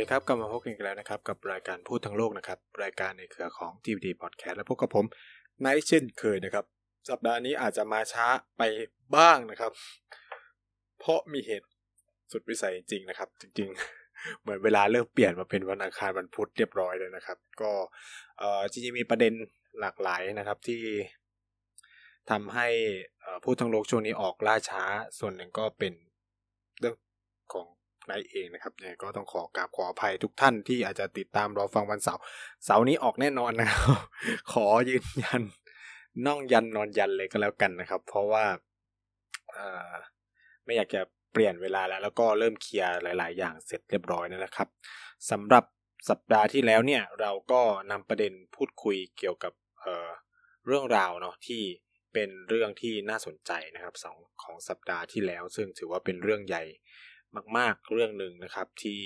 วัสดีครับกลับมาพบกันอีกแล้วนะครับ กับรายการพูดทั้งโลกนะครับ รายการในเครือของ TVD Podcast และพบกับผมนายเช่นเคยนะครับ สัปดาห์นี้อาจจะมาช้าไปบ้างนะครับ เพราะมีเหตุสุดวิสัยจริงนะครับ จริง ๆ เหมือนเวลาเริ่มเปลี่ยนมาเป็นวันอังคารวันพุธเรียบร้อยเลยนะครับ ก็เออจริงๆมีประเด็นหลากหลายนะครับที่ทำให้พูดทั้งโลกช่วงนี้ออกล่าช้าส่วนหนึ่งก็เป็นเรื่องของ นายเองนะครับยังไงก็ต้องขอกราบขออภัยทุกท่านที่อาจจะติดตามรอฟังวันเสาร์เสาร์นี้ออกแน่นอนนะครับ ขอยืนยันน่องยันนอนยันเลยก็แล้วกันนะครับ เพราะว่าไม่อยากจะเปลี่ยนเวลาแล้ว แล้วก็เริ่มเคลียร์หลาย ๆ อย่างเสร็จเรียบร้อยแล้วนะครับสำหรับสัปดาห์ที่แล้วเนี่ยเราก็นำประเด็นพูดคุยเกี่ยวกับเเรื่องราวเนาะที่เป็นเรื่องที่น่าสนใจนะครับสองของสัปดาห์ที่แล้ว ซึ่งถือว่าเป็นเรื่องใหญ่ มาก ๆ เรื่องหนึ่งนะครับ ที่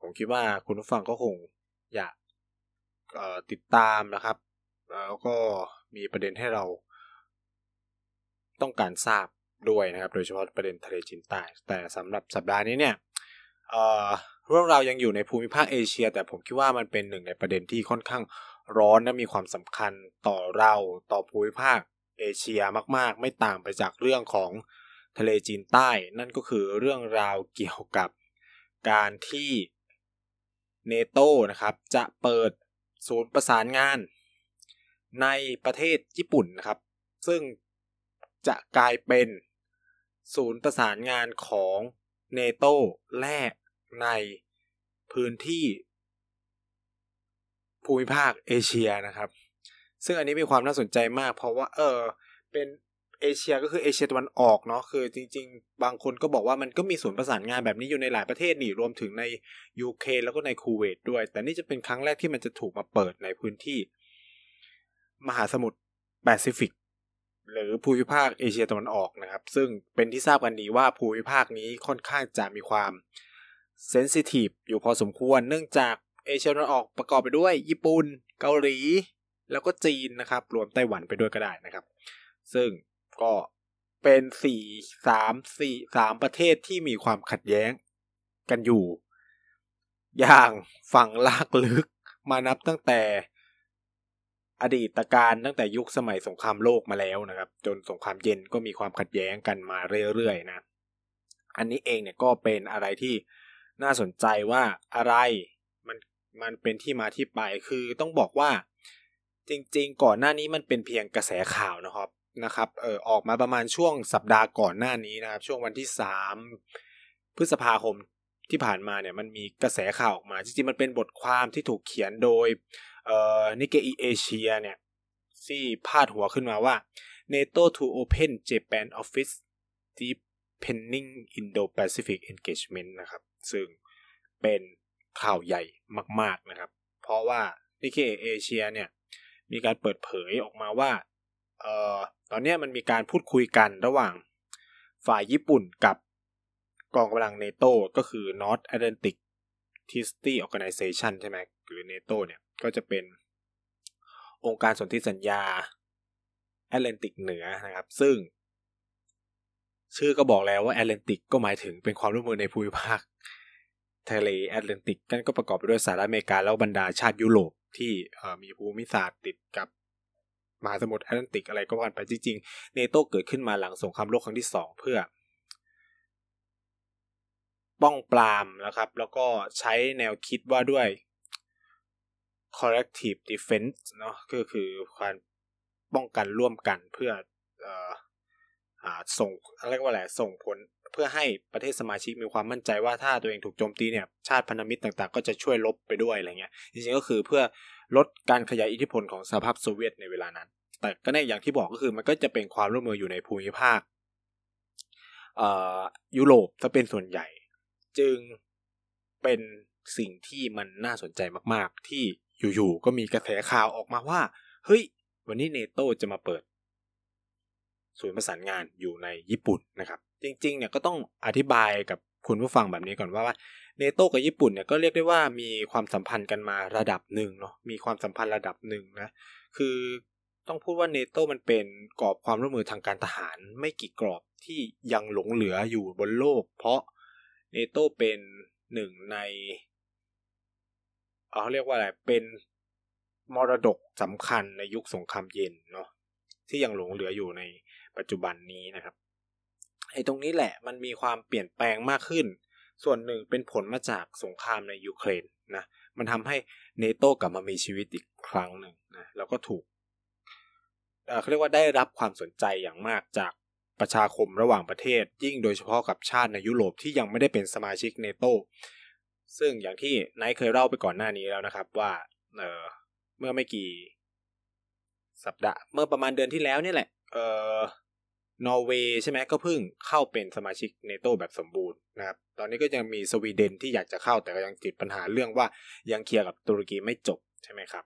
ผมคิดว่าคุณผู้ฟังก็คงอยากติดตามนะครับ แล้วก็มีประเด็นให้เราต้องการทราบด้วยนะครับ โดยเฉพาะประเด็นทะเลจีนใต้แต่สำหรับสัปดาห์นี้เนี่ยเรื่องราวยังอยู่ในภูมิภาคเอเชีย แต่ผมคิดว่ามันเป็นหนึ่งในประเด็นที่ค่อนข้างร้อนและมีความสำคัญต่อเราต่อภูมิภาคเอเชียมาก ๆ ไม่ต่างไปจากเรื่องของ ทะเลจีนใต้ นั่นก็คือเรื่องราวเกี่ยวกับการที่เนโตนะครับจะเปิดศูนย์ประสานงานในประเทศญี่ปุ่นนะครับ ซึ่งจะกลายเป็นศูนย์ประสานงานของเนโตแรกในพื้นที่ภูมิภาคเอเชียนะครับ ซึ่งอันนี้มีความน่าสนใจมากเพราะว่าเออเป็น เอเชียก็คือเอเชียตะวันออกเนาะคือจริง ๆ บางคนก็บอกว่ามันก็มีศูนย์ประสานงานแบบนี้อยู่ในหลายประเทศนี่รวมถึงใน UK แล้วก็ในคูเวตด้วย แต่นี่จะเป็นครั้งแรกที่มันจะถูกมาเปิดในพื้นที่ มหาสมุทรแปซิฟิกหรือภูมิภาคเอเชียตะวันออกนะครับ ซึ่งเป็นที่ทราบกันดีว่าภูมิภาคนี้ค่อนข้างจะมีความเซนซิทีฟอยู่พอสมควร เนื่องจากเอเชียตะวันออกประกอบไปด้วย ญี่ปุ่น เกาหลี แล้วก็จีนนะครับ รวมไต้หวันไปด้วยก็ได้นะครับ ซึ่ง ก็เป็นสี่สามสี่สามประเทศที่มีความขัดแย้งกันอยู่ อย่างฝั่งลากลึกมานับตั้งแต่อดีตการตั้งแต่ยุคสมัยสงครามโลกมาแล้วนะครับ จนสงครามเย็นก็มีความขัดแย้งกันมาเรื่อยๆนะ อันนี้เองเนี่ยก็เป็นอะไรที่น่าสนใจว่าอะไรมันมันเป็นที่มาที่ไปคือต้องบอกว่าจริงๆ ก่อนหน้านี้มันเป็นเพียงกระแสข่าวนะครับ นะครับเออออกมาประมาณช่วงสัปดาห์ก่อนหน้านี้นะครับ ช่วงวันที่สามพฤษภาคมที่ผ่านมาเนี่ยมันมีกระแสข่าวออกมา จริงๆ มันเป็นบทความที่ถูกเขียนโดยเอ่อนิเกอีเอเชียเนี่ยที่พาดหัวขึ้นมาว่า NATO to open Japan office deepening Indo-Pacific engagement นะครับ ซึ่งเป็นข่าวใหญ่มาก ๆ นะครับ เพราะว่านิเกอีเอเชียเนี่ยมีการเปิดเผยออกมาว่า เอ่อตอนนี้มันมีการพูดคุยกันระหว่างฝ่ายญี่ปุ่นกับกองกำลังเนโตก็คือ North Atlantic Treaty Organization ใช่ไหมหรือเนโตเนี่ยก็จะเป็นองค์การสนธิสัญญาแอตแลนติกเหนือนะครับ ซึ่ง ชื่อก็บอกแล้วว่าแอตแลนติกก็หมายถึงเป็นความร่วมมือในภูมิภาคทะเลแอตแลนติกกันก็ประกอบไปด้วยสหรัฐอเมริกาแล้วบรรดาชาติยุโรปที่มีภูมิศาสตร์ติดกับ มหาสมุทรแอตแลนติกอะไรก็ว่าไปจริงๆเนโตเกิดขึ้นมาหลังสงครามโลกครั้งที่สองเพื่อ ป้องปรามนะครับ แล้วก็ใช้แนวคิดว่าด้วย collective defense เนาะก็คือการป้องกันร่วมกันเพื่ออส่งอะไรก็ว่าอะไรส่งผลเพื่อให้ประเทศสมาชิกมีความมั่นใจว่าถ้าตัวเองถูกโจมตีเนี่ยชาติพันธมิตรต่างๆ ก็จะช่วยลบไปด้วยอะไรเงี้ยจริงๆก็คือเพื่อ ลดการขยายอิทธิพลของสหภาพโซเวียตในเวลานั้น แต่ก็ในอย่างที่บอกก็คือมันก็จะเป็นความร่วมมืออยู่ในภูมิภาคยุโรปถ้าเป็นส่วนใหญ่ จึงเป็นสิ่งที่มันน่าสนใจมาก ๆ ที่อยู่ ๆ ก็มีกระแสข่าวออกมาว่า เฮ้ย วันนี้เนโตจะมาเปิด ศูนย์ประสานงานอยู่ในญี่ปุ่นนะครับ จริง ๆ เนี่ยก็ต้องอธิบายกับ คุณผู้ฟังแบบนี้ก่อนว่าเนโตกับญี่ปุ่นเนี่ยก็เรียกได้ว่ามีความสัมพันธ์กันมาระดับหนึ่งเนาะมีความสัมพันธ์ระดับหนึ่งนะคือต้องพูดว่าเนโตมันเป็นกรอบความร่วมมือทางการทหารไม่กี่กรอบที่ยังหลงเหลืออยู่บนโลก เพราะเนโตเป็นหนึ่งในเขาเรียกว่าอะไรเป็นมรดกสำคัญในยุคสงครามเย็นเนาะที่ยังหลงเหลืออยู่ในปัจจุบันนี้นะครับ อ้ตรงนี้แหละมันมีความเปลี่ยนแปลงมากขึ้น ส่วนหนึ่งเป็นผลมาจากสงครามในยูเครนนะมันทำให้เนโตกลับมามีชีวิตอีกครั้งหนึ่งนะแล้วก็ถูกเขาเรียกว่าได้รับความสนใจอย่างมากจากประชาคมระหว่างประเทศ ยิ่งโดยเฉพาะกับชาติในยุโรปที่ยังไม่ได้เป็นสมาชิกเนโตซึ่งอย่างที่ไนายเคยเล่าไปก่อนหน้านี้แล้วนะครับว่าเเมื่อไม่กี่สัปดาห์เมื่อประมาณเดือนที่แล้วนี่แหละ เออ นอร์เวย์ใช่ไหมก็เพิ่งเข้าเป็นสมาชิกเนโตแบบสมบูรณ์นะครับ ตอนนี้ก็ยังมีสวีเดนที่อยากจะเข้าแต่ก็ยังติดปัญหาเรื่องว่ายังเคลียร์กับตุรกีไม่จบใช่ไหมครับ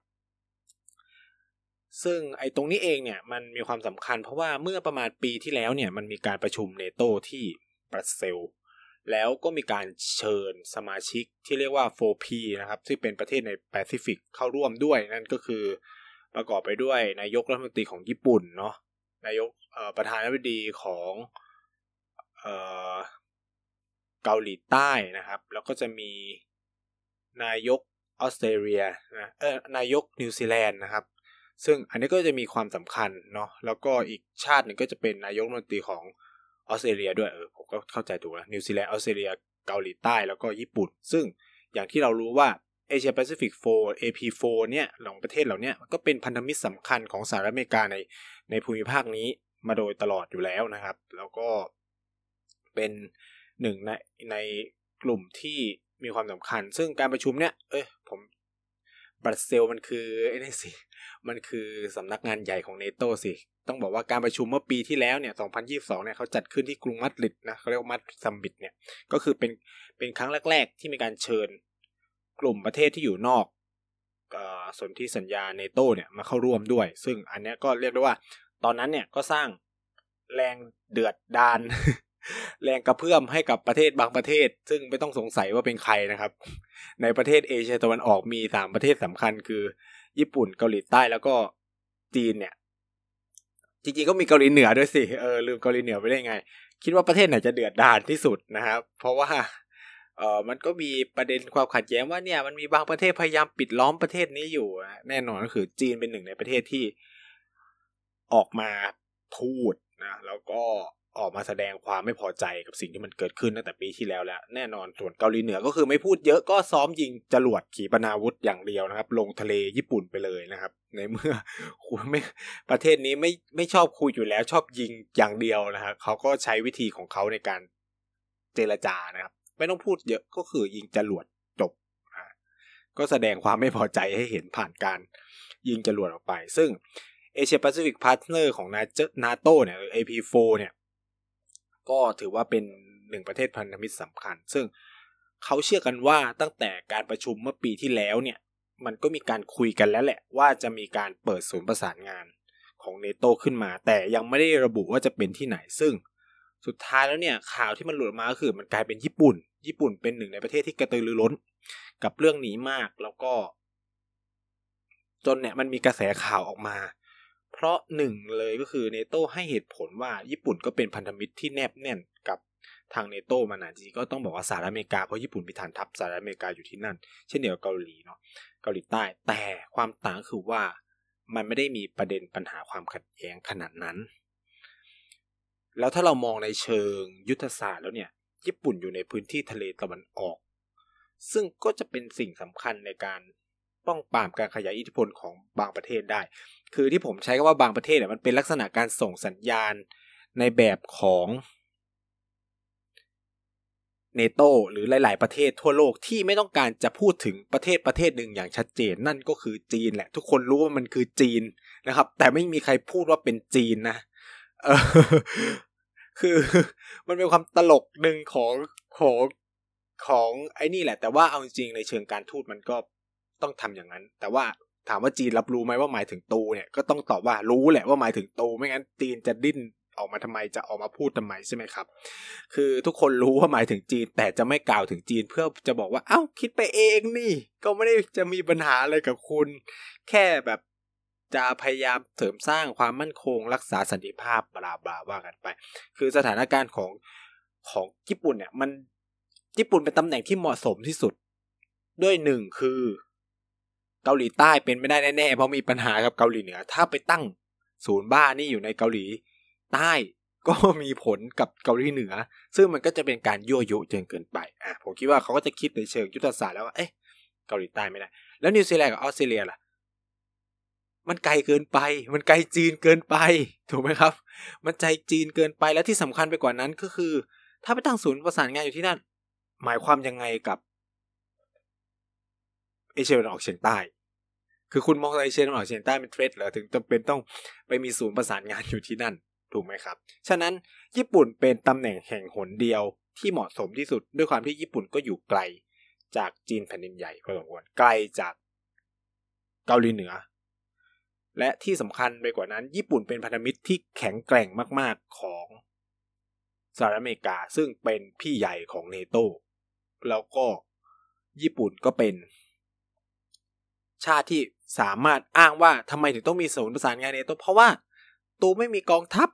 ซึ่งไอ้ตรงนี้เองเนี่ยมันมีความสำคัญเพราะว่าเมื่อประมาณปีที่แล้วเนี่ยมันมีการประชุมเนโตที่บรัสเซลแล้วก็มีการเชิญสมาชิกที่เรียกว่า 4P นะครับที่เป็นประเทศในแปซิฟิกเข้าร่วมด้วยนั่นก็คือประกอบไปด้วยนายกรัฐมนตรีของญี่ปุ่นเนาะนายก ประธานาธิบดีของเกาหลีใต้นะครับ แล้วก็จะมีนายกออสเตรเลียนะเออนายกนิวซีแลนด์นะครับ ซึ่งอันนี้ก็จะมีความสำคัญเนาะแล้วก็อีกชาติหนึ่งก็จะเป็นนายกรัฐมนตรีของออสเตรเลียด้วยเออผมก็เข้าใจถูกแล้วนิวซีแลนด์ออสเตรเลียเกาหลีใต้แล้วก็ญี่ปุ่น ซึ่งอย่างที่เรารู้ว่าเอเชียแปซิฟิก4 AP4 เนี่ยของประเทศเหล่านี้ก็เป็นพันธมิตรสำคัญของสหรัฐอเมริกาในในภูมิภาคนี้ มาโดยตลอดอยู่แล้วนะครับ แล้วก็เป็นหนึ่งในในกลุ่มที่มีความสำคัญ ซึ่งการประชุมเนี่ย เอ้ยผมบรัสเซลมันคือไอ้นี่สิ มันคือสำนักงานใหญ่ของเนโตสิ ต้องบอกว่าการประชุมเมื่อปีที่แล้วเนี่ย 2022 เนี่ยเขาจัดขึ้นที่กรุงมาดริดนะเขาเรียกว่ามัดซัมบิดเนี่ย ก็คือเป็นเป็นครั้งแรก ๆ ที่มีการเชิญกลุ่มประเทศที่อยู่นอกสนธิสัญญาเนโตเนี่ยมาเข้าร่วมด้วย ซึ่งอันนี้ก็เรียกได้ว่า ตอนนั้นเนี่ยก็สร้างแรงเดือดดาน แรงกระเพื่อมให้กับประเทศบางประเทศ ซึ่งไม่ต้องสงสัยว่าเป็นใครนะครับ ในประเทศเอเชียตะวันออกมีสามประเทศสำคัญ คือ ญี่ปุ่นเกาหลีใต้แล้วก็จีนเนี่ยจริงๆก็มีเกาหลีเหนือด้วยสิเออลืมเกาหลีเหนือไปได้ไง คิดว่าประเทศไหนจะเดือดดานที่สุดนะครับ เพราะว่าเออมันก็มีประเด็นความขัดแย้งว่าเนี่ยมันมีบางประเทศพยายามปิดล้อมประเทศนี้อยู่ แน่นอนก็คือจีนเป็นหนึ่งในประเทศที่ ออกมาพูดนะแล้วก็ออกมาแสดงความไม่พอใจกับสิ่งที่มันเกิดขึ้นตั้งแต่ปีที่แล้วแล้ว แน่นอนส่วนเกาหลีเหนือก็คือไม่พูดเยอะก็ซ้อมยิงจรวดขีปนาวุธอย่างเดียวนะครับ ลงทะเลญี่ปุ่นไปเลยนะครับ ในเมื่อคุณไม่ประเทศนี้ไม่ไม่ชอบคุยอยู่แล้วชอบยิงอย่างเดียวนะครับเขาก็ใช้วิธีของเขาในการเจรจานะครับ ไม่ต้องพูดเยอะก็คือยิงจรวดจบก็แสดงความไม่พอใจให้เห็นผ่านการยิงจรวดออกไป ซึ่ง Asia Pacific partner ของนาโตเนี่ย AP4 เนี่ยก็ถือว่าเป็นหนึ่งประเทศพันธมิตรสำคัญ ซึ่งเขาเชื่อกันว่าตั้งแต่การประชุมเมื่อปีที่แล้วเนี่ย มันก็มีการคุยกันแล้วแหละ ว่าจะมีการเปิดศูนย์ประสานงานของเนโตขึ้นมา แต่ยังไม่ได้ระบุว่าจะเป็นที่ไหนซึ่ง สุดท้ายแล้วเนี่ยข่าวที่มันหลุดมาก็คือมันกลายเป็นญี่ปุ่น ญี่ปุ่นเป็นหนึ่งในประเทศที่กระตือรือร้น กับเรื่องนี้มากแล้วก็ จนเนี่ยมันมีกระแสข่าวออกมา เพราะหนึ่งเลยก็คือเนโตให้เหตุผลว่าญี่ปุ่นก็เป็นพันธมิตรที่แนบแน่นกับทางเนโตมานานจริงก็ต้องบอกว่าสหรัฐอเมริกาเพราะญี่ปุ่นมีฐานทัพสหรัฐอเมริกาอยู่ที่นั่น เช่นเดียวกับเกาหลีเนาะเกาหลีใต้แต่ความต่างคือว่ามันไม่ได้มีประเด็นปัญหาความขัดแย้งขนาดนั้น แล้วถ้าเรามองในเชิงยุทธศาสตร์แล้วเนี่ย ญี่ปุ่นอยู่ในพื้นที่ทะเลตะวันออก ซึ่งก็จะเป็นสิ่งสำคัญในการ ป้องปรามการขยายอิทธิพลของบางประเทศได้ คือที่ผมใช้คำว่าบางประเทศเนี่ยมันเป็นลักษณะการส่งสัญญาณในแบบของเนโตหรือหลาย ๆ ประเทศทั่วโลกที่ไม่ต้องการจะพูดถึงประเทศประเทศหนึ่งอย่างชัดเจน นั่นก็คือจีนแหละ ทุกคนรู้ว่ามันคือจีนนะครับ แต่ไม่มีใครพูดว่าเป็นจีนนะคือมันเป็นความตลกหนึ่งของของของไอ้นี่แหละ แต่ว่าเอาจริงในเชิงการทูตมันก็ ต้องทำอย่างนั้น แต่ว่าถามว่าจีนรับรู้ไหมว่าหมายถึงตูเนี่ยก็ต้องตอบว่ารู้แหละว่าหมายถึงตูไม่งั้นจีนจะดิ้นออกมาทำไมจะออกมาพูดทำไมใช่ไหมครับ คือทุกคนรู้ว่าหมายถึงจีน แต่จะไม่กล่าวถึงจีนเพื่อจะบอกว่าเอ้าคิดไปเองนี่ ก็ไม่ได้จะมีปัญหาอะไรกับคุณ แค่แบบจะพยายามเสริมสร้างความมั่นคง รักษาสันติภาพบลาบลาว่ากันไป คือสถานการณ์ของของญี่ปุ่นเนี่ยมันญี่ปุ่นเป็นตำแหน่งที่เหมาะสมที่สุด ด้วยหนึ่งคือ เกาหลีใต้เป็นไม่ได้แน่ๆเพราะมีปัญหากับเกาหลีเหนือ ถ้าไปตั้งศูนย์บ้านี่อยู่ในเกาหลีใต้ก็มีผลกับเกาหลีเหนือ ซึ่งมันก็จะเป็นการยั่วยุจนเกินไปอะผมคิดว่าเขาก็จะคิดในเชิงยุทธศาสตร์แล้วว่าเอ๊ะเกาหลีใต้ไม่ได้ แล้วนิวซีแลนด์กับออสเตรเลียล่ะมันไกลเกินไป มันไกลจีนเกินไป ถูกไหมครับ มันไกลจีนเกินไป และที่สำคัญไปกว่านั้นก็คือ ถ้าไปตั้งศูนย์ประสานงานอยู่ที่นั่น หมายความยังไงกับ เอเชียตะวันออกเฉียงใต้ คือคุณมองเอเชียตะวันออกเฉียงใต้เป็น threat เหรอถึงจำเป็นต้องไปมีศูนย์ประสานงานอยู่ที่นั่นถูกไหมครับ ฉะนั้นญี่ปุ่นเป็นตำแหน่งแห่งหนเดียวที่เหมาะสมที่สุดด้วยความที่ญี่ปุ่นก็อยู่ไกลจากจีนแผ่นดินใหญ่พอสมควรไกลจากเกาหลีเหนือ และที่สำคัญไปกว่านั้น ญี่ปุ่นเป็นพันธมิตรที่แข็งแกร่งมากๆของสหรัฐอเมริกาซึ่งเป็นพี่ใหญ่ของเนโตแล้วก็ญี่ปุ่นก็เป็น ชาติที่สามารถอ้างว่าทำไมถึงต้องมีศูนย์ประสานงานเนโตเพราะว่าตูไม่มีกองทัพ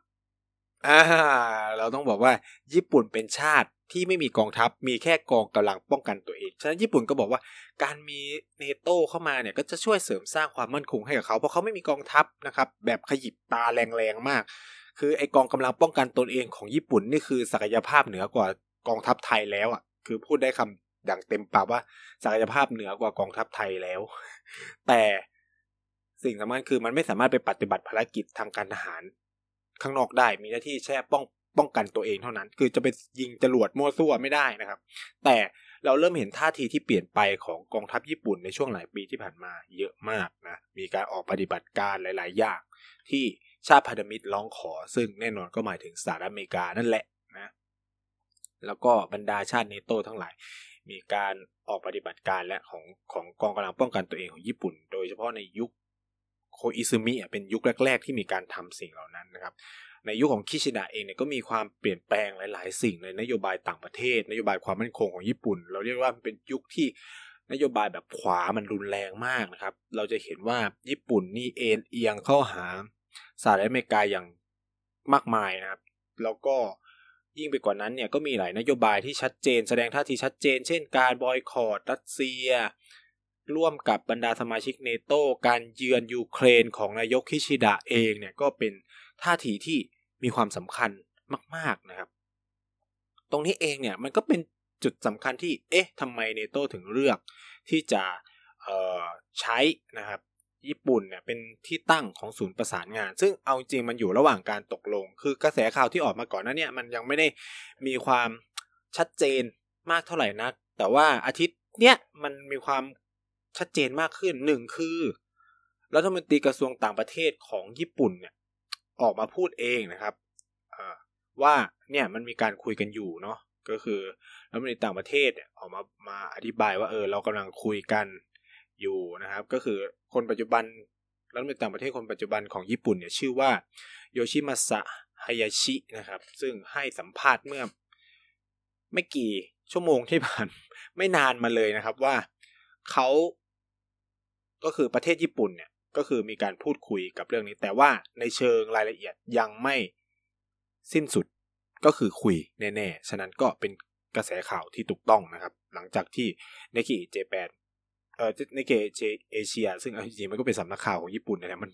อ่าเราต้องบอกว่าญี่ปุ่นเป็นชาติที่ไม่มีกองทัพมีแค่กองกำลังป้องกันตัวเอง ฉะนั้นญี่ปุ่นก็บอกว่าการมีเนโตเข้ามาเนี่ยก็จะช่วยเสริมสร้างความมั่นคงให้กับเขา เพราะเขาไม่มีกองทัพนะครับแบบขยิบตาแรงๆมาก คือไอกองกำลังป้องกันตนเองของญี่ปุ่นนี่คือศักยภาพเหนือกว่ากองทัพไทยแล้วอะคือพูดได้ค ดังเต็มปากว่าศักยภาพเหนือกว่ากองทัพไทยแล้ว แต่สิ่งสำคัญคือมันไม่สามารถไปปฏิบัติภารกิจทางการทหาร ข้างนอกได้มีหน้าที่แค่ป้องป้องกันตัวเองเท่านั้น คือจะไปยิงจรวดมั่วซั่วไม่ได้นะครับ แต่เราเริ่มเห็นท่าทีที่เปลี่ยนไปของกองทัพญี่ปุ่นในช่วงหลายปีที่ผ่านมาเยอะมากนะ มีการออกปฏิบัติการหลาย ๆ อย่าง ที่ชาติพันธมิตรร้องขอ ซึ่งแน่นอนก็หมายถึงสหรัฐอเมริกานั่นแหละนะ แล้วก็บรรดาชาติเนโตทั้งหลาย มีการออกปฏิบัติการและของของกองกำลังป้องกันตัวเองของญี่ปุ่น โดยเฉพาะในยุคโคอิซึมิเป็นยุคแรก ๆ ที่มีการทำสิ่งเหล่านั้นนะครับ ในยุคของคิชิดะเองเนี่ยก็มีความเปลี่ยนแปลงหลาย ๆ สิ่งในนโยบายต่างประเทศ นโยบายความมั่นคงของญี่ปุ่น เราเรียกว่าเป็นยุคที่นโยบายแบบขวามันรุนแรงมากนะครับ เราจะเห็นว่าญี่ปุ่นนี่เอ็นเอียงเข้าหาสหรัฐอเมริกาอย่างมากมายนะครับ แล้วก็ ยิ่งไปกว่านั้นเนี่ยก็มีหลายนโยบายที่ชัดเจน แสดงท่าทีชัดเจน เช่น การบอยคอตรัสเซีย ร่วมกับบรรดาสมาชิกเนโตการเยือนยูเครนของนายกคิชิดะเองเนี่ยก็เป็นท่าทีที่มีความสำคัญมาก ๆนะครับ ตรงนี้เองเนี่ยมันก็เป็นจุดสำคัญที่เอ๊ะทำไมเนโตถึงเลือกที่จะใช้นะครับ ญี่ปุ่นเนี่ยเป็นที่ตั้งของศูนย์ประสานงาน ซึ่งเอาจริงมันอยู่ระหว่างการตกลง คือกระแสข่าวที่ออกมาก่อนนั้นเนี่ยมันยังไม่ได้มีความชัดเจนมากเท่าไหร่นัก แต่ว่าอาทิตย์เนี้ยมันมีความชัดเจนมากขึ้นหนึ่งคือรัฐมนตรีกระทรวงต่างประเทศของญี่ปุ่นเนี่ยออกมาพูดเองนะครับว่าเนี่ยมันมีการคุยกันอยู่เนาะก็คือรัฐมนตรีต่างประเทศเนี่ยออกมามาอธิบายว่าเออเรากำลังคุยกัน อยู่นะครับ ก็คือคนปัจจุบันรัฐมนตรีต่างประเทศคนปัจจุบันของญี่ปุ่นเนี่ยชื่อว่าโยชิมาสะฮายาชินะครับ ซึ่งให้สัมภาษณ์เมื่อ ไม่กี่ชั่วโมงที่ผ่านไม่นานมาเลยนะครับว่าเขาก็คือประเทศญี่ปุ่นเนี่ยก็คือมีการพูดคุยกับเรื่องนี้ แต่ว่าในเชิงรายละเอียดยังไม่สิ้นสุดก็คือคุยแน่ๆ ฉะนั้นก็เป็นกระแสข่าวที่ถูกต้องนะครับ หลังจากที่ Nikkei Japan เอ่อ Nikkei Asia ซึ่งจริงๆมันก็เป็นสำนักข่าวของญี่ปุ่นนะมัน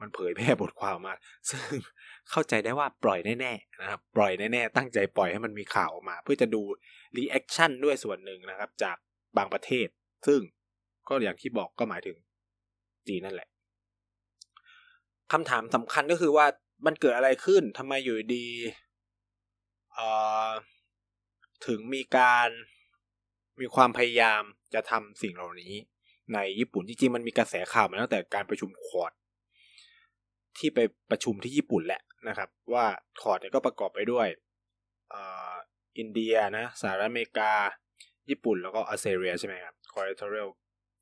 มันเผยแพร่บทความมา ซึ่งเข้าใจได้ว่าปล่อยแน่ๆนะครับปล่อยแน่ๆตั้งใจปล่อยให้มันมีข่าวออกมา เพื่อจะดู reaction ด้วยส่วนหนึ่งนะครับ จากบางประเทศ ซึ่งก็อย่างที่บอกก็หมายถึงจีนนั่นแหละคำถามสำคัญก็คือว่ามันเกิดอะไรขึ้นทำไมอยู่ดีถึงมีการมีความพยายาม จะทำสิ่งเหล่านี้ ในญี่ปุ่นจริงๆมันมีกระแสข่าวมาตั้งแต่การประชุมคอร์ดที่ไปประชุมที่ญี่ปุ่นแหละนะครับ ว่าคอร์ดเนี่ยก็ประกอบไปด้วยอินเดียนะสหรัฐอเมริกา ญี่ปุ่นแล้วก็ออสเตรเลียใช่ไหมครับ Quadrilateral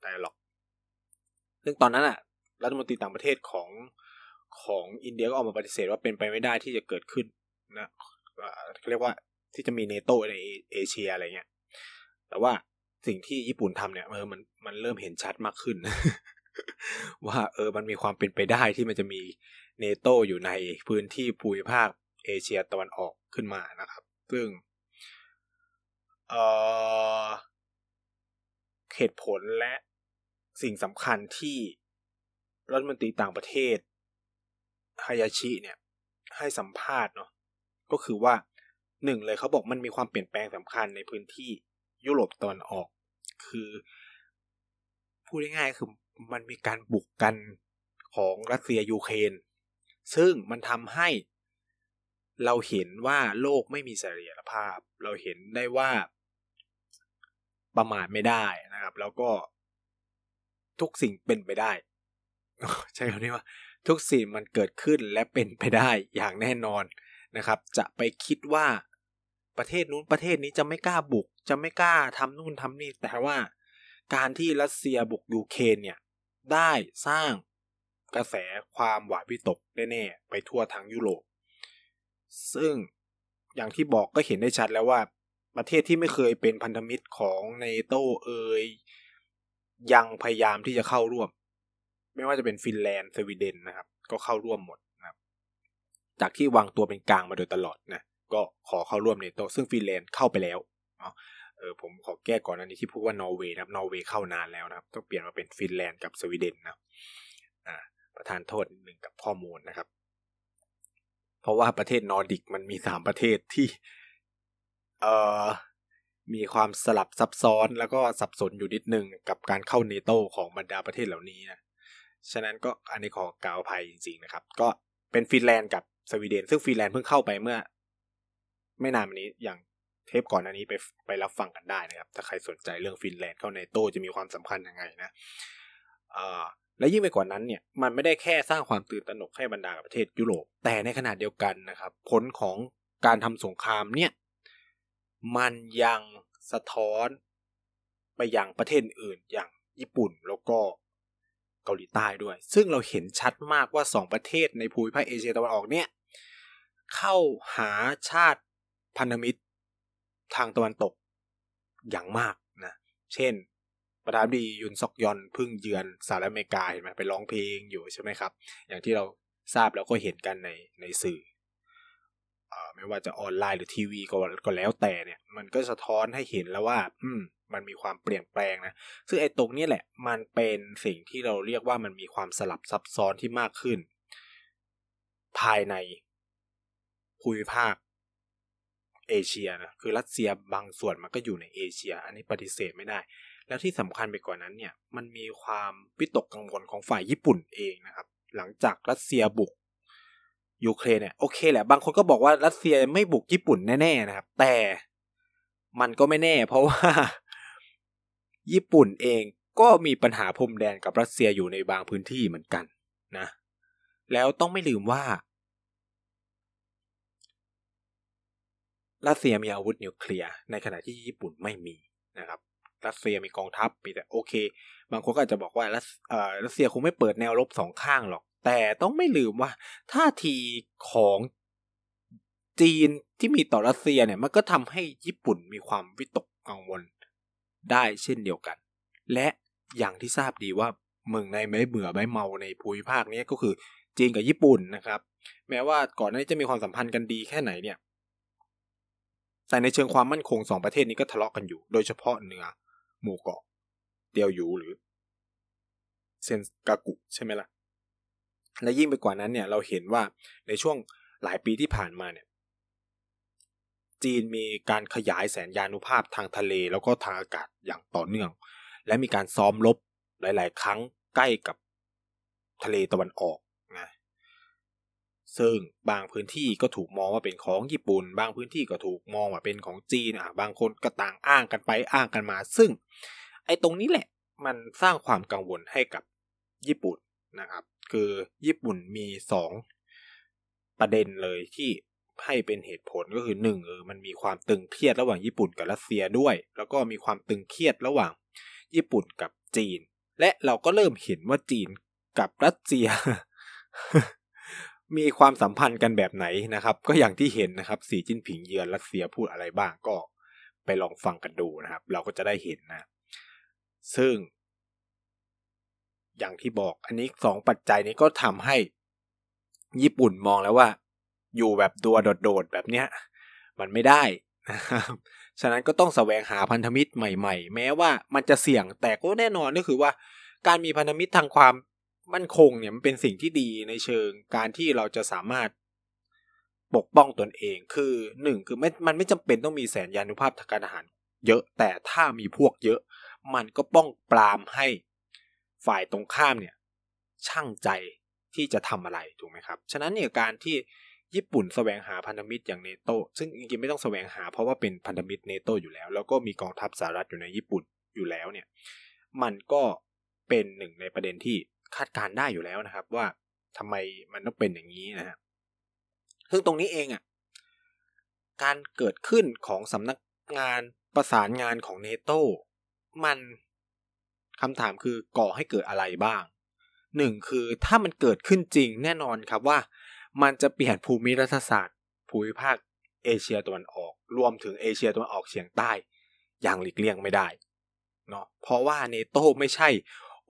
Dialogue ซึ่งตอนนั้นอะรัฐมนตรีต่างประเทศของของอินเดียก็ออกมาปฏิเสธว่าเป็นไปไม่ได้ที่จะเกิดขึ้นนะเขาเรียกว่าที่จะมีเนโตในเอเชียอะไรเงี้ย แต่ว่า สิ่งที่ญี่ปุ่นทำเนี่ยเออมันมันเริ่มเห็นชัดมากขึ้น ว่าเออมันมีความเป็นไปได้ที่มันจะมีเนโตอยู่ในพื้นที่ภูมิภาคเอเชียตะวันออกขึ้นมานะครับ ซึ่งเออเหตุผลและสิ่งสำคัญที่รัฐมนตรีต่างประเทศฮายาชิเนี่ย ให้สัมภาษณ์เนาะก็คือว่าหนึ่งเลยเขาบอกมันมีความเปลี่ยนแปลงสำคัญในพื้นที่ ยุโรปตะวันออก คือพูดง่ายๆคือมันมีการบุกกันของรัสเซียยูเครนซึ่งมันทำให้เราเห็นว่าโลกไม่มีเสรียรภาพ เราเห็นได้ว่าประมาทไม่ได้นะครับ แล้วก็ทุกสิ่งเป็นไปได้ใช่คำนี้ว่าทุกสิ่งมันเกิดขึ้นและเป็นไปได้อย่างแน่นอนนะครับ จะไปคิดว่า ประเทศนู้นประเทศนี้จะไม่กล้าบุก จะไม่กล้าทำนู่นทำนี่ แต่ว่าการที่รัสเซียบุกยูเครนเนี่ย ได้สร้างกระแสความหวาดวิตกแน่ๆไปทั่วทั้งยุโรป ซึ่งอย่างที่บอกก็เห็นได้ชัดแล้วว่า ประเทศที่ไม่เคยเป็นพันธมิตรของในโตเอยยังพยายามที่จะเข้าร่วม ไม่ว่าจะเป็นฟินแลนด์สวีเดนนะครับ ก็เข้าร่วมหมดนะครับ จากที่วางตัวเป็นกลางมาโดยตลอดนะ ก็ขอเข้าร่วมในโตซึ่งฟินแลนด์เข้าไปแล้วเออผมขอแก้ก่อนอันนี้ที่พูดว่านอร์เวย์นะครับนอร์เวย์เข้านานแล้วนะครับ ต้องเปลี่ยนมาเป็นฟินแลนด์กับสวีเดนนะอ่าประทานโทษหนึ่งกับข้อมูลนะครับ เพราะว่าประเทศนอร์ดิกมันมีสามประเทศที่เอ่อมีความสลับซับซ้อนแล้วก็สับสนอยู่นิดนึงกับการเข้าเนโตของบรรดาประเทศเหล่านี้นะฉะนั้นก็อันนี้ขอกล่าวภัยจริงๆนะครับ ก็เป็นฟินแลนด์กับสวีเดน ซึ่งฟินแลนด์เพิ่งเข้าไปเมื่อ ไม่นานมานี้อย่างเทปก่อนอันนี้ไปไปรับฟังกันได้นะครับ ถ้าใครสนใจเรื่องฟินแลนด์เข้าในโตจะมีความสำคัญยังไงนะและยิ่งไปกว่านั้นเนี่ยมันไม่ได้แค่สร้างความตื่นตระหนกให้บรรดาประเทศยุโรป แต่ในขณะเดียวกันนะครับ ผลของการทำสงครามเนี่ยมันยังสะท้อนไปยังประเทศอื่นอย่างญี่ปุ่นแล้วก็เกาหลีใต้ด้วย ซึ่งเราเห็นชัดมากว่าสองประเทศในภูมิภาคเอเชียตะวันออกเนี่ยเข้าหาชาติ พันธมิตรทางตะวันตกอย่างมากนะ เช่น ประธานดียุนซอกยอนพึ่งเยือนสหรัฐอเมริกาเห็นไหมไปร้องเพลงอยู่ใช่ไหมครับ อย่างที่เราทราบแล้วก็เห็นกันในในสื่อไม่ว่าจะออนไลน์หรือทีวีก็ก็แล้วแต่เนี่ย มันก็สะท้อนให้เห็นแล้วว่า อืม มันมีความเปลี่ยนแปลงนะ ซึ่งไอ้ตรงนี้แหละ มันเป็นสิ่งที่เราเรียกว่ามันมีความสลับซับซ้อนที่มากขึ้น ภายในภูมิภาค เอเชียนะคือรัสเซียบางส่วนมันก็อยู่ในเอเชีย อันนี้ปฏิเสธไม่ได้ แล้วที่สำคัญไปกว่านั้นเนี่ยมันมีความวิตกกังวลของฝ่ายญี่ปุ่นเองนะครับ หลังจากรัสเซียบุกยูเครนเนี่ยโอเคแหละบางคนก็บอกว่ารัสเซียไม่บุกญี่ปุ่นแน่ๆนะครับ แต่มันก็ไม่แน่ เพราะว่า ญี่ปุ่นเองก็มีปัญหาพรมแดนกับรัสเซียอยู่ในบางพื้นที่เหมือนกันนะ แล้วต้องไม่ลืมว่า รัสเซียมีอาวุธนิวเคลียร์ในขณะที่ญี่ปุ่นไม่มีนะครับรัสเซียมีกองทัพมีแต่โอเค บางคนก็อาจจะบอกว่ารัสรัสเซียคงไม่เปิดแนวรบสองข้างหรอก แต่ต้องไม่ลืมว่าท่าทีของจีนที่มีต่อรัสเซียเนี่ยมันก็ทำให้ญี่ปุ่นมีความวิตกกังวลได้เช่นเดียวกัน และอย่างที่ทราบดีว่าเมืองในไม่เบื่อไม่เมาในภูมิภาคนี้ก็คือจีนกับญี่ปุ่นนะครับ แม้ว่าก่อนหน้านี้จะมีความสัมพันธ์กันดีแค่ไหนเนี่ย แต่ในเชิงความมั่นคงสองประเทศนี้ก็ทะเลาะกันอยู่ โดยเฉพาะเหนือหมู่เกาะเตียวยูหรือเซนกากุใช่ไหมละ่ะ และยิ่งไปกว่านั้นเนี่ยเราเห็นว่าในช่วงหลายปีที่ผ่านมาเนี่ยจีนมีการขยายแสนยานุภาพทางทะเลแล้วก็ทางอากาศอย่างต่อเนื่อง และมีการซ้อมรบหลาย ๆ ครั้งใกล้กับทะเลตะวันออก ซึ่งบางพื้นที่ก็ถูกมองว่าเป็นของญี่ปุ่น บางพื้นที่ก็ถูกมองว่าเป็นของจีนอะบางคนก็ต่างอ้างกันไปอ้างกันมา ซึ่ง ไอ้ตรงนี้แหละ มันสร้างความกังวลให้กับญี่ปุ่นนะครับ คือญี่ปุ่นมีสองประเด็นเลยที่ให้เป็นเหตุผลก็คือหนึ่งเออมันมีความตึงเครียดระหว่างญี่ปุ่นกับรัสเซียด้วย แล้วก็มีความตึงเครียดระหว่างญี่ปุ่นกับจีน และเราก็เริ่มเห็นว่าจีนกับรัสเซีย มีความสัมพันธ์กันแบบไหนนะครับ ก็อย่างที่เห็นนะครับ สีจิ้นผิงเยือนรัสเซียพูดอะไรบ้างก็ไปลองฟังกันดูนะครับ เราก็จะได้เห็นนะ ซึ่ง อย่างที่บอกอันนี้สองปัจจัยนี้ก็ทำให้ญี่ปุ่นมองแล้วว่า อยู่แบบตัวโดดๆแบบเนี้ย มันไม่ได้นะครับฉะนั้นก็ต้องแสวงหาพันธมิตรใหม่ ๆ แม้ว่ามันจะเสี่ยงแต่ก็แน่นอนก็คือว่า การมีพันธมิตรทางความ มั่นคงเนี่ยมันเป็นสิ่งที่ดีในเชิงการที่เราจะสามารถปกป้องตนเองคือหนึ่งคือไม่มันไม่จำเป็นต้องมีแสนยานุภาพทางการทหารเยอะแต่ถ้ามีพวกเยอะ มันก็ป้องปรามให้ฝ่ายตรงข้ามเนี่ยช่างใจที่จะทำอะไรถูกไหมครับ ฉะนั้นเนี่ยการที่ญี่ปุ่นแสวงหาพันธมิตรอย่างเนโตซึ่งจริงๆไม่ต้องแสวงหาเพราะว่าเป็นพันธมิตรเนโตอยู่แล้ว แล้วก็มีกองทัพสหรัฐอยู่ในญี่ปุ่นอยู่แล้วเนี่ย มันก็เป็นหนึ่งในประเด็นที่ คาดการได้อยู่แล้วนะครับ ว่าทำไมมันต้องเป็นอย่างนี้นะฮะซึ่งตรงนี้เองอะการเกิดขึ้นของสำนักงานประสานงานของเนโตมันคำถามคือก่อให้เกิดอะไรบ้างหนึ่งคือถ้ามันเกิดขึ้นจริงแน่นอนครับว่า มันจะเปลี่ยนภูมิรัฐศาสตร์ ภูมิภาคเอเชียตะวันออก รวมถึงเอเชียตะวันออกเฉียงใต้ อย่างหลีกเลี่ยงไม่ได้เนาะเพราะว่าเนโตไม่ใช่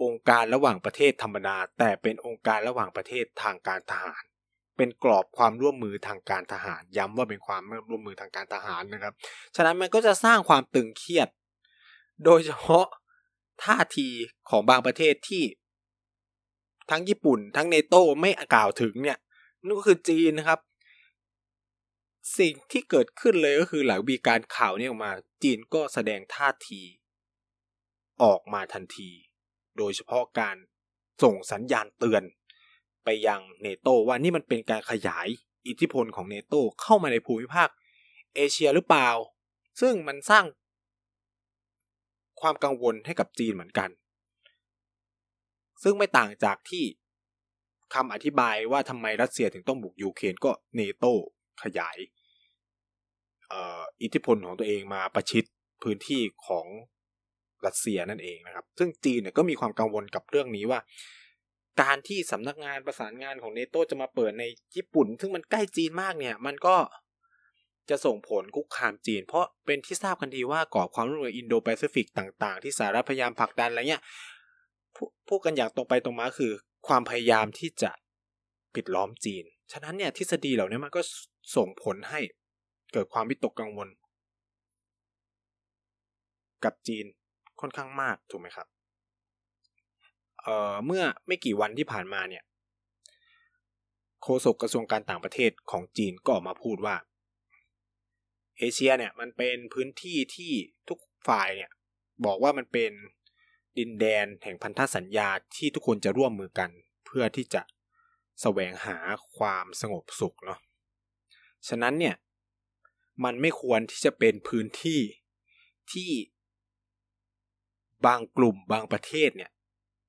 องค์การระหว่างประเทศธรรมดา แต่เป็นองค์การระหว่างประเทศทางการทหาร เป็นกรอบความร่วมมือทางการทหาร ย้ำว่าเป็นความร่วมมือทางการทหารนะครับ ฉะนั้นมันก็จะสร้างความตึงเครียด โดยเฉพาะท่าทีของบางประเทศที่ ทั้งญี่ปุ่น ทั้งเนโตไม่กล่าวถึงเนี่ยนั่นก็คือจีนนะครับ สิ่งที่เกิดขึ้นเลยก็คือหลังมีการข่าวนี้ออกมา จีนก็แสดงท่าที ออกมาทันที โดยเฉพาะการส่งสัญญาณเตือนไปยังเนโตว่านี่มันเป็นการขยายอิทธิพลของเนโตเข้ามาในภูมิภาคเอเชียหรือเปล่า ซึ่งมันสร้างความกังวลให้กับจีนเหมือนกัน ซึ่งไม่ต่างจากที่คำอธิบายว่าทำไมรัสเซียถึงต้องบุกยูเครนก็เนโตขยายอิทธิพลของตัวเองมาประชิดพื้นที่ของ รัสเซียนั่นเองนะครับ ซึ่งจีนเนี่ยก็มีความกังวลกับเรื่องนี้ว่า การที่สำนักงานประสานงานของเนโตจะมาเปิดในญี่ปุ่น ซึ่งมันใกล้จีนมากเนี่ย มันก็จะส่งผลคุกคามจีน เพราะเป็นที่ทราบกันดีว่ากรอบความร่วมมืออินโดแปซิฟิกต่าง ๆ ที่สหรัฐพยายามผลักดันอะไรเงี้ยพูดกันอย่างตรงไปตรงมาคือ ความพยายามที่จะปิดล้อมจีน ฉะนั้นเนี่ยทฤษฎีเหล่านี้มันก็ส่งผลให้เกิดความวิตกกังวล กับจีน ค่อนข้างมากถูกไหมครับเอ่อเมื่อไม่กี่วันที่ผ่านมาเนี่ยโฆษกกระทรวงการต่างประเทศของจีนก็ออกมาพูดว่า เอเชียเนี่ยมันเป็นพื้นที่ที่ทุกฝ่ายเนี่ยบอกว่ามันเป็นดินแดนแห่งพันธสัญญาที่ทุกคนจะร่วมมือกัน เพื่อที่จะแสวงหาความสงบสุขเนาะฉะนั้นเนี่ยมันไม่ควรที่จะเป็นพื้นที่ที่ บางกลุ่มบางประเทศเนี่ย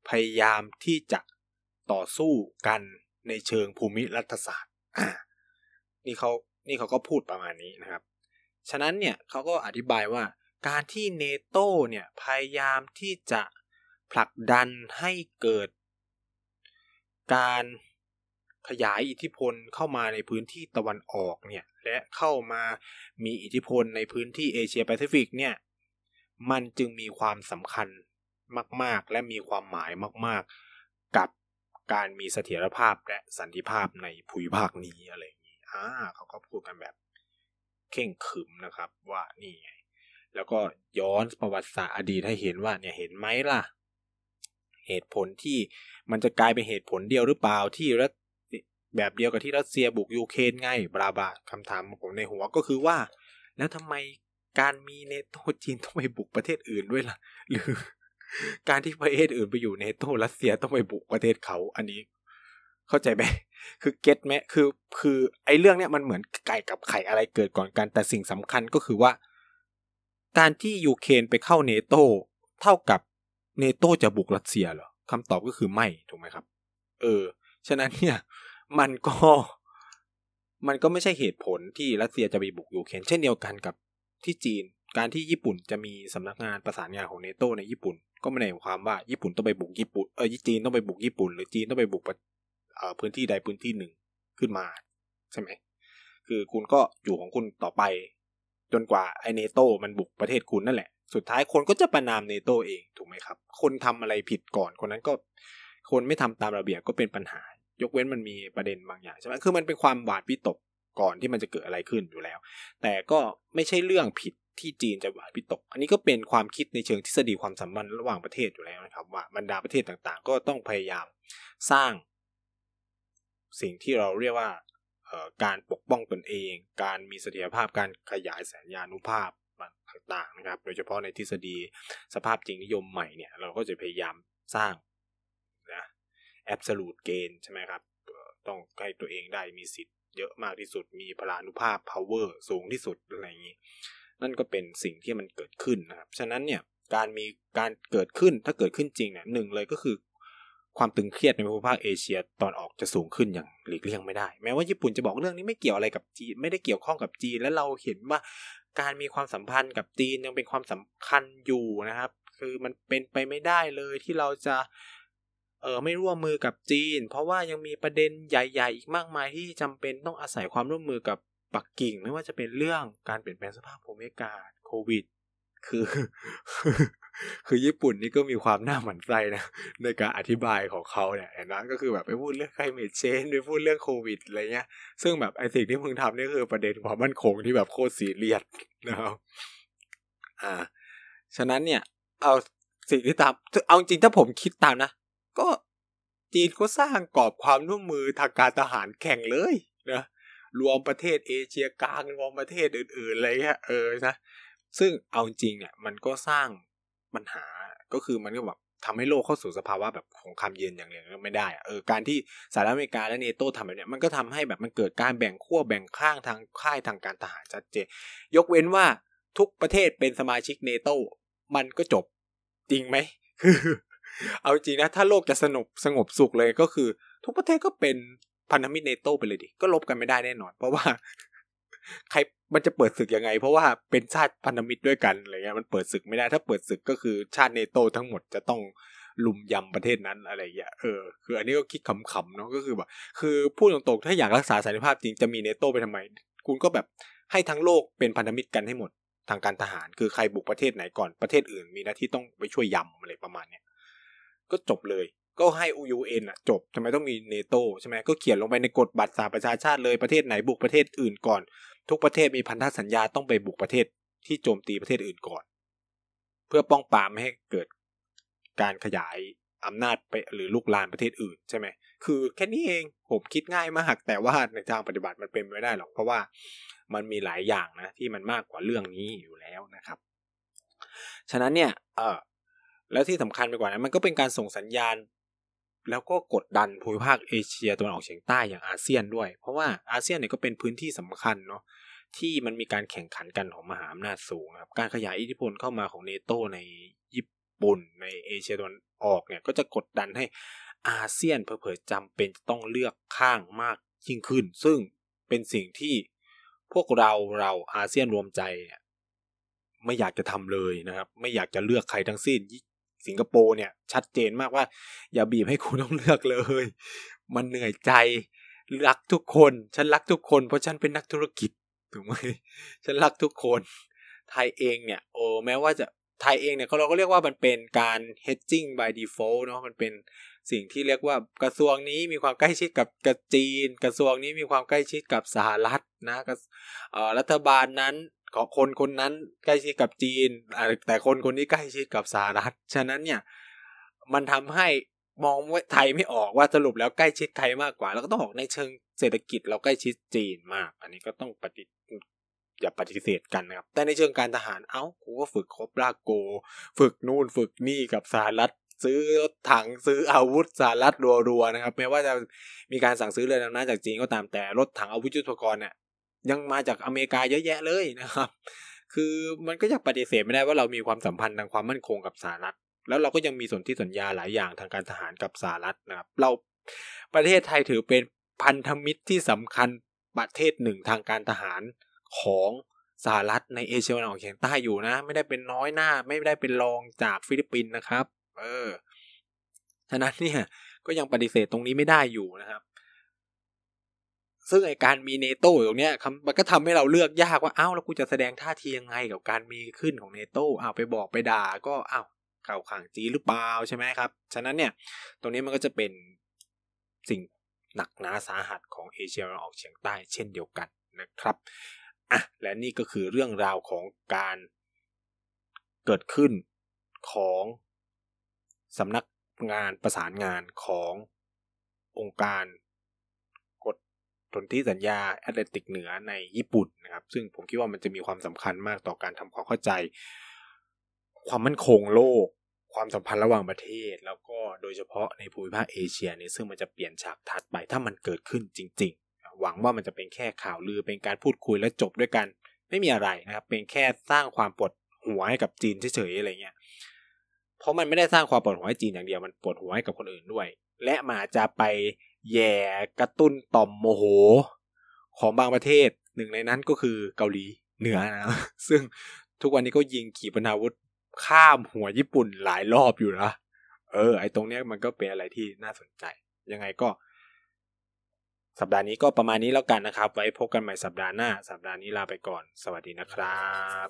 พยายามที่จะต่อสู้กันในเชิงภูมิรัฐศาสตร์อ่านี่เขานี่เขาก็พูดประมาณนี้นะครับ ฉะนั้นเนี่ยเขาก็อธิบายว่าการที่เนโตเนี่ยพยายามที่จะผลักดันให้เกิด การขยายอิทธิพลเข้ามาในพื้นที่ตะวันออกเนี่ยและเข้ามามีอิทธิพลในพื้นที่เอเชียแปซิฟิกเนี่ย มันจึงมีความสำคัญมาก ๆ และมีความหมายมาก ๆ กับการมีเสถียรภาพและสันติภาพในภูมิภาคนี้อะไรอย่างนี้อ่าเขาก็พูดกันแบบเข่งขึมนะครับว่านี่ไง แล้วก็ย้อนประวัติศาสตร์อดีตให้เห็นว่าเนี่ยเห็นไหมล่ะ เหตุผลที่มันจะกลายเป็นเหตุผลเดียวหรือเปล่าที่รัสแบบเดียวกับที่รัสเซียบุกยูเครนไงบราบาคำถามของผมในหัวก็คือว่า แล้วทำไม การมีเนโตจีนต้องไปบุกประเทศอื่นด้วยล่ะ หรือการที่ประเทศอื่นไปอยู่เนโตรัสเซียต้องไปบุกประเทศเขา อันนี้ เข้าใจไหมคือเก็ตไหมคือ คือไอ้เรื่องเนี้ยมันเหมือนไก่กับไข่อะไรเกิดก่อนกัน แต่สิ่งสำคัญก็คือว่า การที่ยูเครนไปเข้าเนโตเท่ากับเนโตจะบุกรัสเซียเหรอคำตอบก็คือไม่ถูกไหมครับ เออ ฉะนั้นเนี่ยมันก็มันก็ไม่ใช่เหตุผลที่รัสเซียจะไปบุกยูเครนเช่นเดียวกันกับ ที่จีน การที่ญี่ปุ่นจะมีสำนักงานประสานงานของเนโตในญี่ปุ่น ก็ไม่ได้หมายความว่าญี่ปุ่นต้องไปบุกญี่ปุ่นเออจีนต้องไปบุกญี่ปุ่น หรือจีนต้องไปบุกพื้นที่ใดพื้นที่หนึ่งขึ้นมา ใช่ไหมคือคุณก็อยู่ของคุณต่อไป จนกว่าไอเนโตมันบุกประเทศคุณนั่นแหละ สุดท้ายคนก็จะประนามเนโตเองถูกไหมครับ คนทำอะไรผิดก่อนคนนั้นก็ คนไม่ทำตามระเบียบก็เป็นปัญหายกเว้นมันมีประเด็นบางอย่างใช่ไหมคือมันเป็นความหวาดวิตก ก่อนที่มันจะเกิดอะไรขึ้นอยู่แล้ว แต่ก็ไม่ใช่เรื่องผิดที่จีนจะหวาดวิตก อันนี้ก็เป็นความคิดในเชิงทฤษฎีความสัมพันธ์ระหว่างประเทศอยู่แล้วนะครับ ว่าบรรดาประเทศต่างๆ ก็ต้องพยายามสร้าง สิ่งที่เราเรียกว่าการปกป้องตนเอง การมีเสถียรภาพการขยายสัญญานุภาพต่างๆนะครับ โดยเฉพาะในทฤษฎีสภาพจริงนิยมใหม่เนี่ย เราก็จะพยายามสร้างนะแอบสูตเกณฑ์ใช่ไหมครับต้องให้ตัวเองได้มีสิทธิ์ เยอะมากที่สุด มีพลานุภาพ power สูงที่สุดอะไรอย่างนี้ นั่นก็เป็นสิ่งที่มันเกิดขึ้นนะครับ ฉะนั้นเนี่ยการมีการเกิดขึ้นถ้าเกิดขึ้นจริงเนี่ยหนึ่งเลยก็คือ ความตึงเครียดในภูมิภาคเอเชียตอนออกจะสูงขึ้นอย่างหลีกเลี่ยงไม่ได้ แม้ว่าญี่ปุ่นจะบอกเรื่องนี้ไม่เกี่ยวอะไรกับจีนไม่ได้เกี่ยวข้องกับจีน และเราเห็นว่าการมีความสัมพันธ์กับจีนยังเป็นความสำคัญอยู่นะครับ คือมันเป็นไปไม่ได้เลยที่เราจะ เออไม่ร่วมมือกับจีน เพราะว่ายังมีประเด็นใหญ่ ๆ อีกมากมายที่จำเป็นต้องอาศัยความร่วมมือกับปักกิ่ง ไม่ว่าจะเป็นเรื่องการเปลี่ยนแปลงสภาพภูมิอากาศโควิด คือ คือญี่ปุ่นนี่ก็มีความน่าหมั่นไส้นะในการอธิบายของเขาเนี่ยเห็นไหมก็คือแบบไปพูดเรื่องไคลเมทเชนไปพูดเรื่องโควิดอะไรเงี้ย ซึ่งแบบไอสิ่งที่มึงทำนี่คือประเด็นความมั่นคงที่แบบโคตรซีเรียสนะครับอ่า ฉะนั้นเนี่ย เอาสิ่งที่ตาม เอาจริงถ้าผมคิดตามนะ ก็จีนเขาสร้างกรอบความร่วมมือทางการทหารแข่งเลยนะรวมประเทศเอเชียกลางรวมประเทศอื่นๆอะไรเงี้ยเออนะซึ่งเอาจริงเนี่ยมันก็สร้างปัญหาก็คือมันก็แบบทำให้โลกเข้าสู่สภาวะแบบของคำเย็นอย่างเดียวไม่ได้เออการที่สหรัฐอเมริกาและเนโตทำแบบนี้มันก็ทำให้แบบมันเกิดการแบ่งขั้วแบ่งข้างทางค่ายทางการทหารชัดเจนยกเว้นว่าทุกประเทศเป็นสมาชิกเนโตมันก็จบจริงไหมคือ เอาจริงนะ ถ้าโลกจะสงบสงบสุขเลยก็คือ ทุกประเทศก็เป็นพันธมิตรเนโตไปเลยดิ ก็ลบกันไม่ได้แน่นอน เพราะว่า ใครมันจะเปิดศึกยังไง เพราะว่าเป็นชาติพันธมิตรด้วยกันอะไรเงี้ยมันเปิดศึกไม่ได้ถ้าเปิดศึกก็คือชาติเนโตทั้งหมดจะต้องลุมยำประเทศนั้นอะไรอย่างเงี้ยเออคืออันนี้ก็คิดขำๆเนาะก็คือแบบคือพูดตรงๆถ้าอยากรักษาสันติภาพจริงจะมีเนโตไปทำไม คุณก็แบบให้ทั้งโลกเป็นพันธมิตรกันให้หมดทางการทหาร คือใครบุกประเทศไหนก่อนประเทศอื่น มีหน้าที่ต้องไปช่วยยำอะไรประมาณเนี้ย ก็จบเลย ก็ให้ UN อะจบทำไมต้องมีเนโตใช่ไหมก็เขียนลงไปในกฎบัตรสหประชาชาติเลยประเทศไหนบุกประเทศอื่นก่อน ทุกประเทศมีพันธสัญญาต้องไปบุกประเทศที่โจมตีประเทศอื่นก่อน เพื่อป้องปรามไม่ให้เกิดการขยายอำนาจไปหรือลุกลานประเทศอื่นใช่ไหมคือแค่นี้เองผมคิดง่ายมากแต่ว่าในทางปฏิบัติมันเป็นไม่ได้หรอกเพราะว่ามันมีหลายอย่างนะที่มันมากกว่าเรื่องนี้อยู่แล้วนะครับ ฉะนั้นเนี่ยเออ แล้วที่สำคัญไปกว่านั้นมันก็เป็นการส่งสัญญาณ แล้วก็กดดันภูมิภาคเอเชียตะวันออกเฉียงใต้อย่างอาเซียนด้วย เพราะว่าอาเซียนเนี่ยก็เป็นพื้นที่สำคัญเนาะที่มันมีการแข่งขันกันของมหาอำนาจสูงครับการขยายอิทธิพลเข้ามาของเนโตในญี่ปุ่นในเอเชียตะวันออกเนี่ยก็จะกดดันให้อาเซียนเผอๆจำเป็นต้องเลือกข้างมากยิ่งขึ้น ซึ่งเป็นสิ่งที่พวกเราเราอาเซียนรวมใจเนี่ยไม่อยากจะทำเลยนะครับ ไม่อยากจะเลือกใครทั้งสิ้น สิงคโปร์เนี่ย ชัดเจนมากว่า อย่าบีบให้คุณต้องเลือกเลย มันเหนื่อยใจรักทุกคน ฉันรักทุกคน เพราะฉันเป็นนักธุรกิจถูกไหมฉันรักทุกคน ไทยเองเนี่ย โอ้แม้ว่าจะไทยเองเนี่ยเราก็เรียกว่ามันเป็นการ hedging by default เนาะมันเป็นสิ่งที่เรียกว่ากระทรวงนี้มีความใกล้ชิดกับกจีน กระทรวงนี้มีความใกล้ชิดกับสหรัฐนะรัฐบาลนั้น ของคนคนนั้นใกล้ชิดกับจีน แต่คนคนนี้ใกล้ชิดกับสหรัฐ ฉะนั้นเนี่ยมันทำให้มองว่าไทยไม่ออกว่าสรุปแล้วใกล้ชิดไทยมากกว่า แล้วก็ต้องบอกในเชิงเศรษฐกิจเราใกล้ชิดจีนมาก อันนี้ก็ต้องปฏิอย่าปฏิเสธกันนะครับ แต่ในเชิงการทหารเอ้ากูก็ฝึกครบรากโก ฝึกนู่นฝึกนี่กับสหรัฐซื้อถังซื้ออาวุธสหรัฐรัวๆนะครับแม้ว่าจะมีการสั่งซื้อเรือดำน้ำจากจีนก็ตามแต่รถถังอาวุธยุทโธปกรณ์เนี่ย ยังมาจากอเมริกาเยอะแยะเลยนะครับ คือมันก็ยังปฏิเสธไม่ได้ว่าเรามีความสัมพันธ์ทางความมั่นคงกับสหรัฐ แล้วเราก็ยังมีสนธิสัญญาหลายอย่างทางการทหารกับสหรัฐนะครับ เราประเทศไทยถือเป็นพันธมิตรที่สำคัญประเทศหนึ่งทางการทหารของสหรัฐในเอเชียตะวันออกเฉียงใต้อยู่นะ ไม่ได้เป็นน้อยหน้า ไม่ได้เป็นรองจากฟิลิปปินส์นะครับ เออฉะนั้นเนี่ยก็ยังปฏิเสธตรงนี้ไม่ได้อยู่นะครับ ซึ่งไอการมีเนโต้ตรงเนี้ยมันก็ทำให้เราเลือกยากว่าอ้าวแล้วกูจะแสดงท่าทียังไงกับการมีขึ้นของเนโต้อ้าวไปบอกไปด่าก็อ้าวเข่าขังจีหรือเปล่าใช่ไหมครับ ฉะนั้นเนี่ย ตรงนี้มันก็จะเป็นสิ่งหนักหนาสาหัสของเอเชียตะวันออกเฉียงใต้เช่นเดียวกันนะครับอะและนี่ก็คือเรื่องราวของการเกิดขึ้นของสำนักงานประสานงานขององค์การ สนธิสัญญาแอตแลนติกเหนือในญี่ปุ่นนะครับ ซึ่งผมคิดว่ามันจะมีความสำคัญมากต่อการทำความเข้าใจ ความมั่นคงโลก ความสัมพันธ์ระหว่างประเทศ แล้วก็โดยเฉพาะในภูมิภาคเอเชียเนี่ยซึ่งมันจะเปลี่ยนฉากทัดไปถ้ามันเกิดขึ้นจริง ๆ หวังว่ามันจะเป็นแค่ข่าวลือเป็นการพูดคุยและจบด้วยกันไม่มีอะไรนะครับเป็นแค่สร้างความปวดหัวให้กับจีนเฉยๆอะไรเงี้ยเพราะมันไม่ได้สร้างความปวดหัวให้จีนอย่างเดียวมันปวดหัวให้กับคนอื่นด้วย และมาจะไป แย่กระตุ้นต่อมโมโห ของบางประเทศหนึ่งในนั้นก็คือเกาหลีเหนือนะซึ่งทุกวันนี้ก็ยิงขีปนาวุธข้ามหัวญี่ปุ่นหลายรอบอยู่นะเออ ไอตรงเนี้ยมันก็เป็นอะไรที่น่าสนใจ ยังไงก็ สัปดาห์นี้ก็ประมาณนี้แล้วกันนะครับ ไว้พบกันใหม่สัปดาห์หน้า สัปดาห์นี้ลาไปก่อน สวัสดีนะครับ